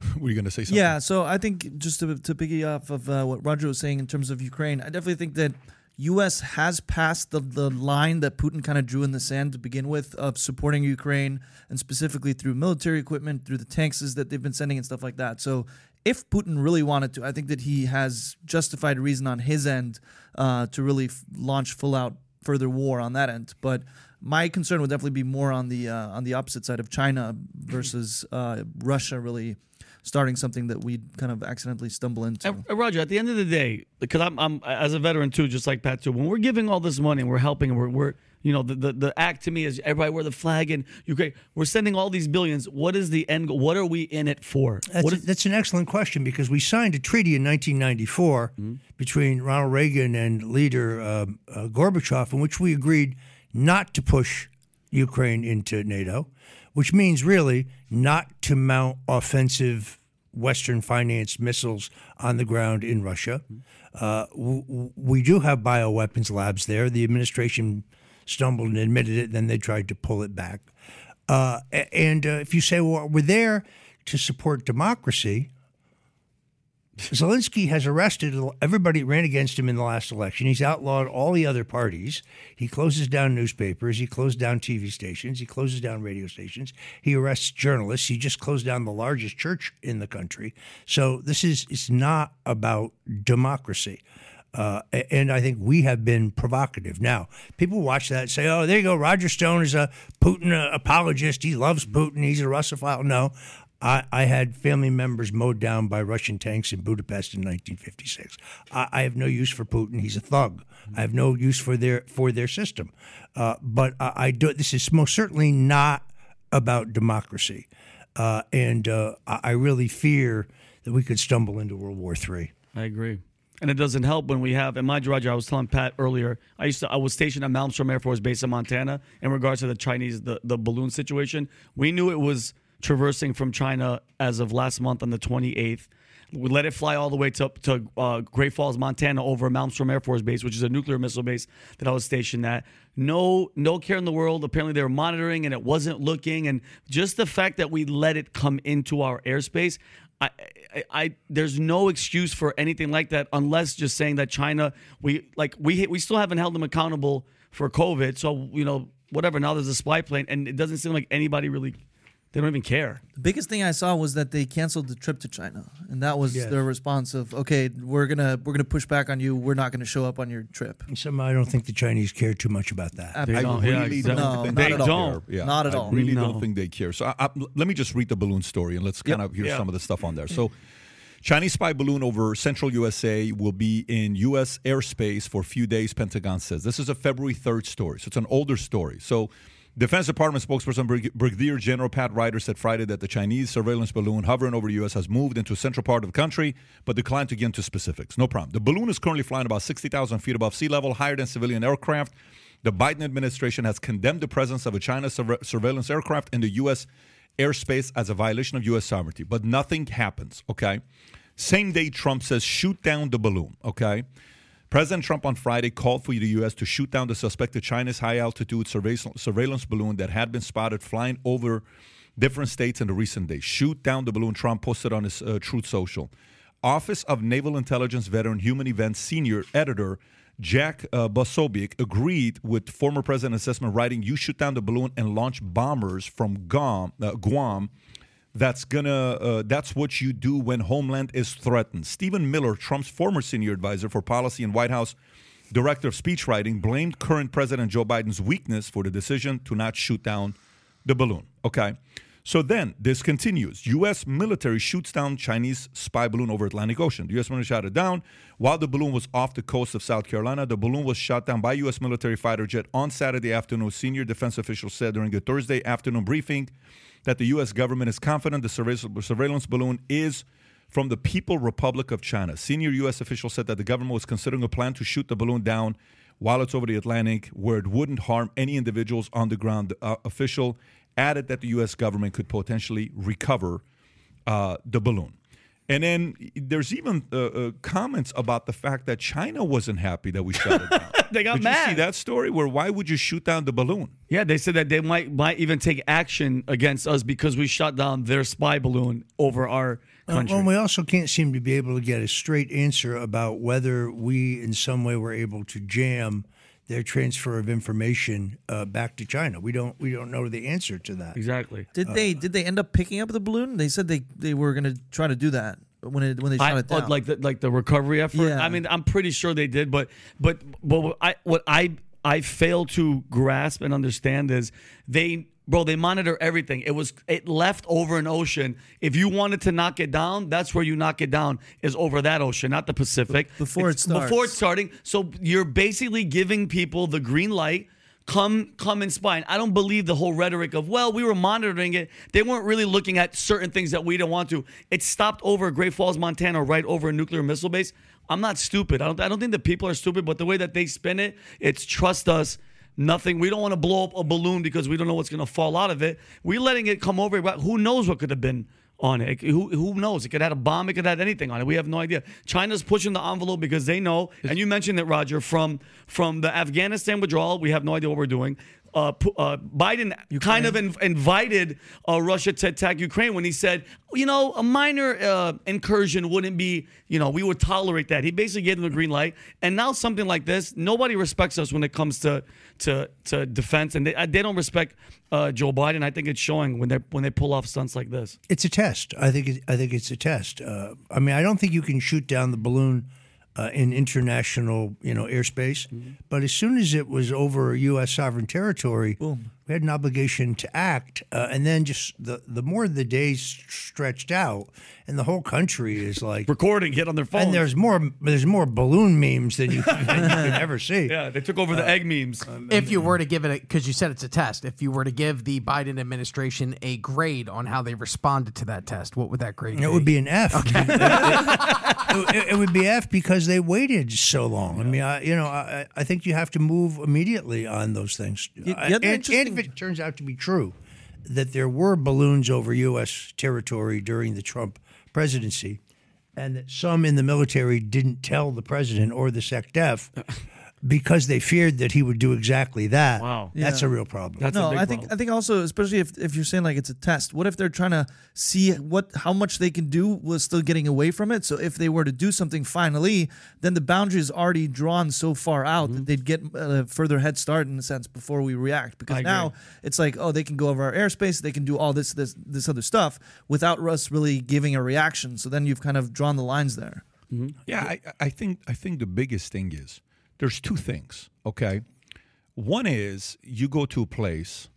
Were you going to say something? Yeah, so I think just to, to piggy off of uh, what Roger was saying in terms of Ukraine, I definitely think that U.S. has passed the, the line that Putin kind of drew in the sand to begin with of supporting Ukraine and specifically through military equipment, through the tanks that they've been sending and stuff like that. So if Putin really wanted to, I think that he has justified reason on his end uh, to really f- launch full out further war on that end. But my concern would definitely be more on the uh, on the opposite side of China versus uh, Russia really starting something that we kind of accidentally stumble into. And, uh, Roger, at the end of the day, because I'm, I'm as a veteran too, just like Pat too. When we're giving all this money and we're helping and we're, we're you know the, the, the act to me is everybody wear the flag and Ukraine. We're sending all these billions. What is the end? goal? What are we in it for? That's, What a- that's an excellent question because we signed a treaty in 1994 Mm-hmm. between Ronald Reagan and leader um uh, Gorbachev, in which we agreed not to push Ukraine into NATO, which means really not to mount offensive Western financed missiles on the ground in Russia. Uh, w- we do have bioweapons labs there. The administration stumbled and admitted it, then they tried to pull it back. Uh, and uh, if you say, well, we're there to support democracy, Zelensky has arrested everybody ran against him in the last election. He's outlawed all the other parties. He closes down newspapers. He closed down TV stations. He closes down radio stations. He arrests journalists. He just closed down the largest church in the country. So this is it's not about democracy. Uh, and I think we have been provocative. Now, people watch that and say, oh, there you go. Roger Stone is a Putin uh, apologist. He loves Putin. He's a Russophile. No, I, I had family members mowed down by Russian tanks in Budapest in 1956. I, I have no use for Putin. He's a thug. I have no use for their for their system. Uh, but I, I do. This is most certainly not about democracy, uh, and uh, I, really fear that we could stumble into World War III. I agree. And it doesn't help when we have, and my Roger, I was telling Pat earlier, I used to, I was stationed at Malmstrom Air Force Base in Montana in regards to the Chinese, the, the balloon situation. We knew it was traversing from China as of last month on the 28th. We let it fly all the way to, to uh, Great Falls, Montana, over Malmstrom Air Force Base, which is a nuclear missile base that I was stationed at. No, no care in the world. Apparently, they were monitoring, and it wasn't looking. And just the fact that we let it come into our airspace, I, I, I, there's no excuse for anything like that unless just saying that China, we like we we still haven't held them accountable for COVID. So you know whatever. Now there's a spy plane, and it doesn't seem like anybody really, they don't even care. The biggest thing I saw was that they canceled the trip to China, and that was Yes. their response of, "Okay, we're gonna we're gonna push back on you. We're not gonna show up on your trip." And somehow I don't think the Chinese care too much about that. They I don't. really Yeah, don't. No, think not they at all. care. Yeah, Not at I all. really No. don't think they care. So I, I, let me just read the balloon story and let's kind of hear Yeah. some of the stuff on there. So. Chinese spy balloon over central USA will be in U.S. airspace for a few days, Pentagon says. This is a February 3rd story, so it's an older story. So, Defense Department spokesperson Brig- Brigadier General Pat Ryder said Friday that the Chinese surveillance balloon hovering over the U.S. has moved into a central part of the country, but declined to get into specifics. No problem. The balloon is currently flying about 60,000 feet above sea level, higher than civilian aircraft. The Biden administration has condemned the presence of a China surve- surveillance aircraft in the U.S. airspace as a violation of U.S. sovereignty, but nothing happens, okay? Same day, Trump says, shoot down the balloon, okay? President Trump on Friday called for the U.S. to shoot down the suspected China's high altitude surveillance, balloon that had been spotted flying over different states in the recent days. Shoot down the balloon, Trump posted on his uh, Truth Social. Office of Naval Intelligence veteran Human Events senior editor Jack uh, agreed with former President assessment, writing, "You shoot down the balloon and launch bombers from Guam, uh, Guam that's gonna uh, that's what you do when homeland is threatened. Stephen miller trump's former senior advisor for policy and white house director of speechwriting blamed current president joe biden's weakness for the decision to not shoot down the balloon okay so then this continues u.s military shoots down chinese spy balloon over atlantic ocean the u.s military shot it down while the balloon was off the coast of south carolina the balloon was shot down by u.s military fighter jet on saturday afternoon senior defense officials said during a thursday afternoon briefing that the U.S. government is confident the surveillance, balloon is from the People Republic of China. Senior U.S. officials said that the government was considering a plan to shoot the balloon down while it's over the Atlantic, where it wouldn't harm any individuals on the ground. The uh, official added that the U.S. government could potentially recover uh, the balloon. And then there's even uh, uh, comments about the fact that China wasn't happy that we shot it down. They got mad. Did you see that story? Where why would you shoot down the balloon? Yeah, they said that they might might even take action against us because we shot down their spy balloon over our country. Well, we also can't seem to be able to get a straight answer about whether we, in some way, were able to jam their transfer of information uh, back to China. We don't. We don't know the answer to that. exactly. Did Uh, they did they end up picking up the balloon? They said they they were going to try to do that when it when they shot I, it down. like the like the recovery effort. Yeah. I mean, I'm pretty sure they did, but but but what I what I I fail to grasp and understand is they bro they monitor everything. It was it left over an ocean. If you wanted to knock it down, that's where you knock it down is over that ocean, not the Pacific. before it It's Before it's starting, so you're basically giving people the green light. Come, come and spy. And I don't believe the whole rhetoric of well, we were monitoring it. They weren't really looking at certain things that we don't want to. It stopped over Great Falls, Montana, right over a nuclear missile base. I'm not stupid. I don't. I don't think that people are stupid, but the way that they spin it, it's trust us. Nothing. We don't want to blow up a balloon because we don't know what's going to fall out of it. We're letting it come over. Who knows what could have been on it? Who, who knows? It could have had a bomb. It could have had anything on it. We have no idea. China's pushing the envelope because they know. And you mentioned it, Roger, from from the Afghanistan withdrawal. We have no idea what we're doing. Uh, uh, Biden kind of in, invited uh, Russia to attack Ukraine when he said, you know, a minor uh, incursion wouldn't be, you know, we would tolerate that. He basically gave them the green light. And now something like this, nobody respects us when it comes to to to defense, and they uh, they don't respect uh, Joe Biden. I think it's showing when they when they pull off stunts like this. It's a test. I think. It, I think it's a test. Uh, I mean, I don't think you can shoot down the balloon uh, in international, you know, airspace. But as soon as it was over U.S. sovereign territory, we had an obligation to act. Uh, and then just the the more the days stretched out, and the whole country is like. Recording it on their phone. And there's more. There's more balloon memes than you, than you could ever see. yeah, they took over the egg memes. If you were to give it, because you said it's a test, if you were to give the Biden administration a grade on how they responded to that test, what would that grade be? It would be an F. it, it- it would be F because they waited so long. I mean, I, you know, I, I think you have to move immediately on those things. the Uh, and, and interesting- if it turns out to be true that there were balloons over U.S. territory during the Trump presidency, and that some in the military didn't tell the president or the SecDef because they feared that he would do exactly that. Wow. that's Yeah. a real problem. That's a no, big I think problem. I think also, especially if, if you're saying like it's a test. What if they're trying to see what how much they can do while still getting away from it? So if they were to do something finally, then the boundary is already drawn so far out Mm-hmm. that they'd get a further head start in a sense before we react. Because agree. now it's like oh they can go over our airspace, they can do all this this this other stuff without us really giving a reaction. So then you've kind of drawn the lines there. Yeah, I, I think I think the biggest thing is there's two things. Okay, one is you go to a place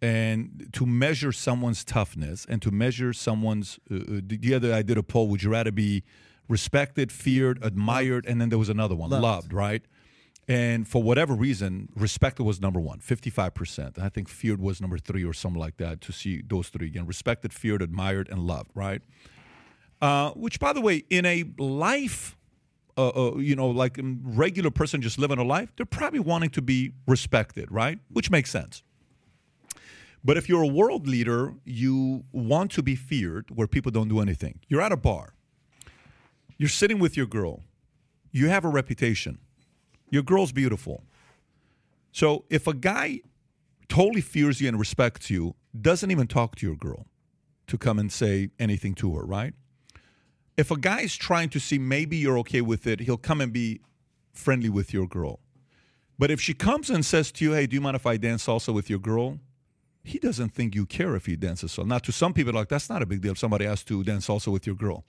and to measure someone's toughness and to measure someone's. Uh, uh, the the other I did a poll. Would you rather be respected, feared, admired, and then there was another one, Loved. loved, right? And for whatever reason, respected was number one, 55%. And I think feared was number three or something like that to see those three again respected, feared, admired, and loved, right? Uh, which, by the way, in a life, uh, you know, like a regular person just living a life, they're probably wanting to be respected, right? Which makes sense. But if you're a world leader, you want to be feared where people don't do anything. You're at a bar, you're sitting with your girl, you have a reputation, your girl's beautiful. So if a guy totally fears you and respects you, doesn't even talk to your girl to come and say anything to her, right? If a guy is trying to see maybe you're okay with it, he'll come and be friendly with your girl. But if she comes and says to you, hey, do you mind if I dance salsa with your girl? He doesn't think you care if he dances salsa. Now, to some people, like, that's not a big deal if somebody asks to dance salsa with your girl.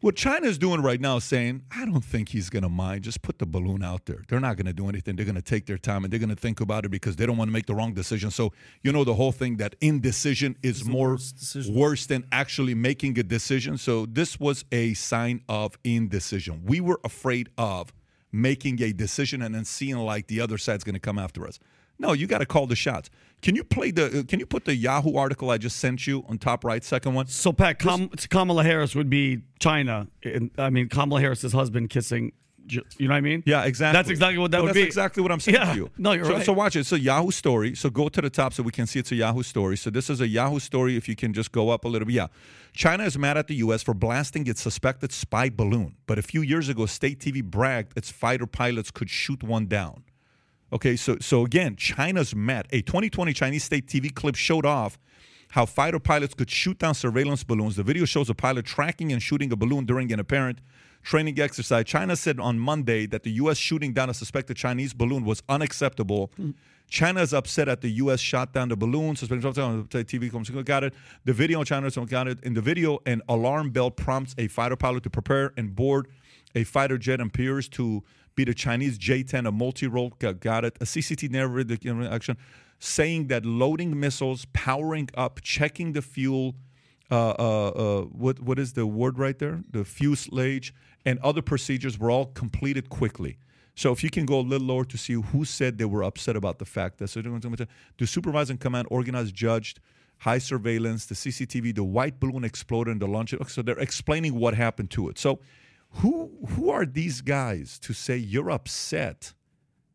What China is doing right now is saying, I don't think he's going to mind. Just put the balloon out there. They're not going to do anything. They're going to take their time and they're going to think about it because they don't want to make the wrong decision. So, you know, the whole thing that indecision is more worst worse than actually making a decision. So, this was a sign of indecision. We were afraid of making a decision and then seeing like the other side's going to come after us. No, you got to call the shots. Can you play the? uh, Can you put the Yahoo article I just sent you on top right, second one? So Pat, Kam- Kamala Harris would be China. And, I mean, Kamala Harris's husband kissing. You know what I mean? Yeah, exactly. That's exactly what that No, would that's be. exactly what I'm saying Yeah. to you. No, you're so, right. So watch it. It's a Yahoo story. So go to the top so we can see it's a Yahoo story. So this is a Yahoo story. If you can just go up a little bit. Yeah. China is mad at the U.S. for blasting its suspected spy balloon. But a few years ago, state TV bragged its fighter pilots could shoot one down. Okay, so so again, China's mad. A 2020 Chinese state TV clip showed off how fighter pilots could shoot down surveillance balloons. The video shows a pilot tracking and shooting a balloon during an apparent training exercise. China said on Monday that the U.S. shooting down a suspected Chinese balloon was unacceptable. China is upset at the U.S. shot down the balloon. Suspected TV comes got it. The video in China got it. In the video, an alarm bell prompts a fighter pilot to prepare and board a fighter jet and appears to be the Chinese J-10, a multi-role. Got it. A narrated the action saying that loading missiles, powering up, checking the fuel. Uh, uh, uh, what what is the word right there? The fuselage and other procedures were all completed quickly. So if you can go a little lower to see who said they were upset about the fact that so the supervising command organized, judged, high surveillance, the CCTV, the white balloon exploded in the launch. So they're explaining what happened to it. So who who are these guys to say you're upset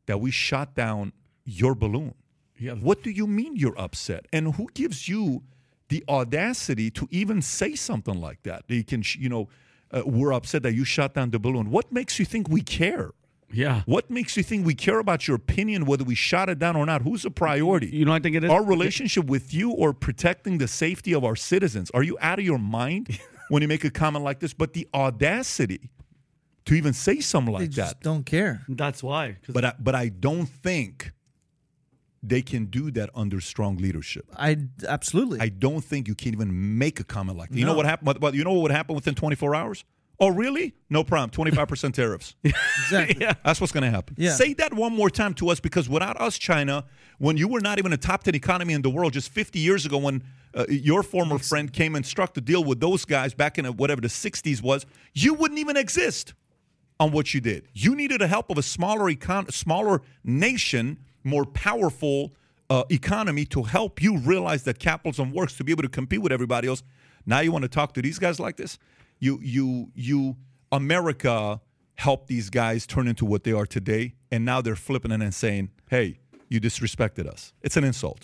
that we shot down your balloon? Yeah. What do you mean you're upset? And who gives you the audacity to even say something like that? You can, you know, uh, we're upset that you shot down the balloon. What makes you think we care? Yeah. What makes you think we care about your opinion, whether we shot it down or not? Who's the priority? You know, I think it is Our relationship with you or protecting the safety of our citizens? Are you out of your mind when you make a comment like this? But the audacity to even say something They like just that. don't care. That's why. But I, but I don't think they can do that under strong leadership. I absolutely. I don't think you can even make a comment like that. You know what happened? But you know what would happen within 24 hours? Oh, really? No problem. 25% tariffs. exactly. That's what's going to happen. Yeah. Say that one more time to us because without us, China, when you were not even a top 10 economy in the world just 50 years ago, when uh, your former friend came and struck the deal with those guys back in uh, whatever the 60s was, you wouldn't even exist on what you did. You needed the help of a smaller econ- smaller nation, more powerful uh, economy to help you realize that capitalism works to be able to compete with everybody else. Now you want to talk to these guys like this? You you you America helped these guys turn into what they are today, and now they're flipping it and saying, "Hey, you disrespected us." It's an insult.